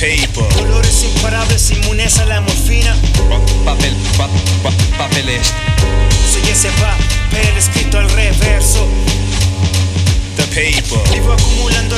paper. Dolores imparables inmunes a la morfina. Pa papel, pa pa papeles. Soy ese papel escrito al reverso. The paper. Vivo acumulando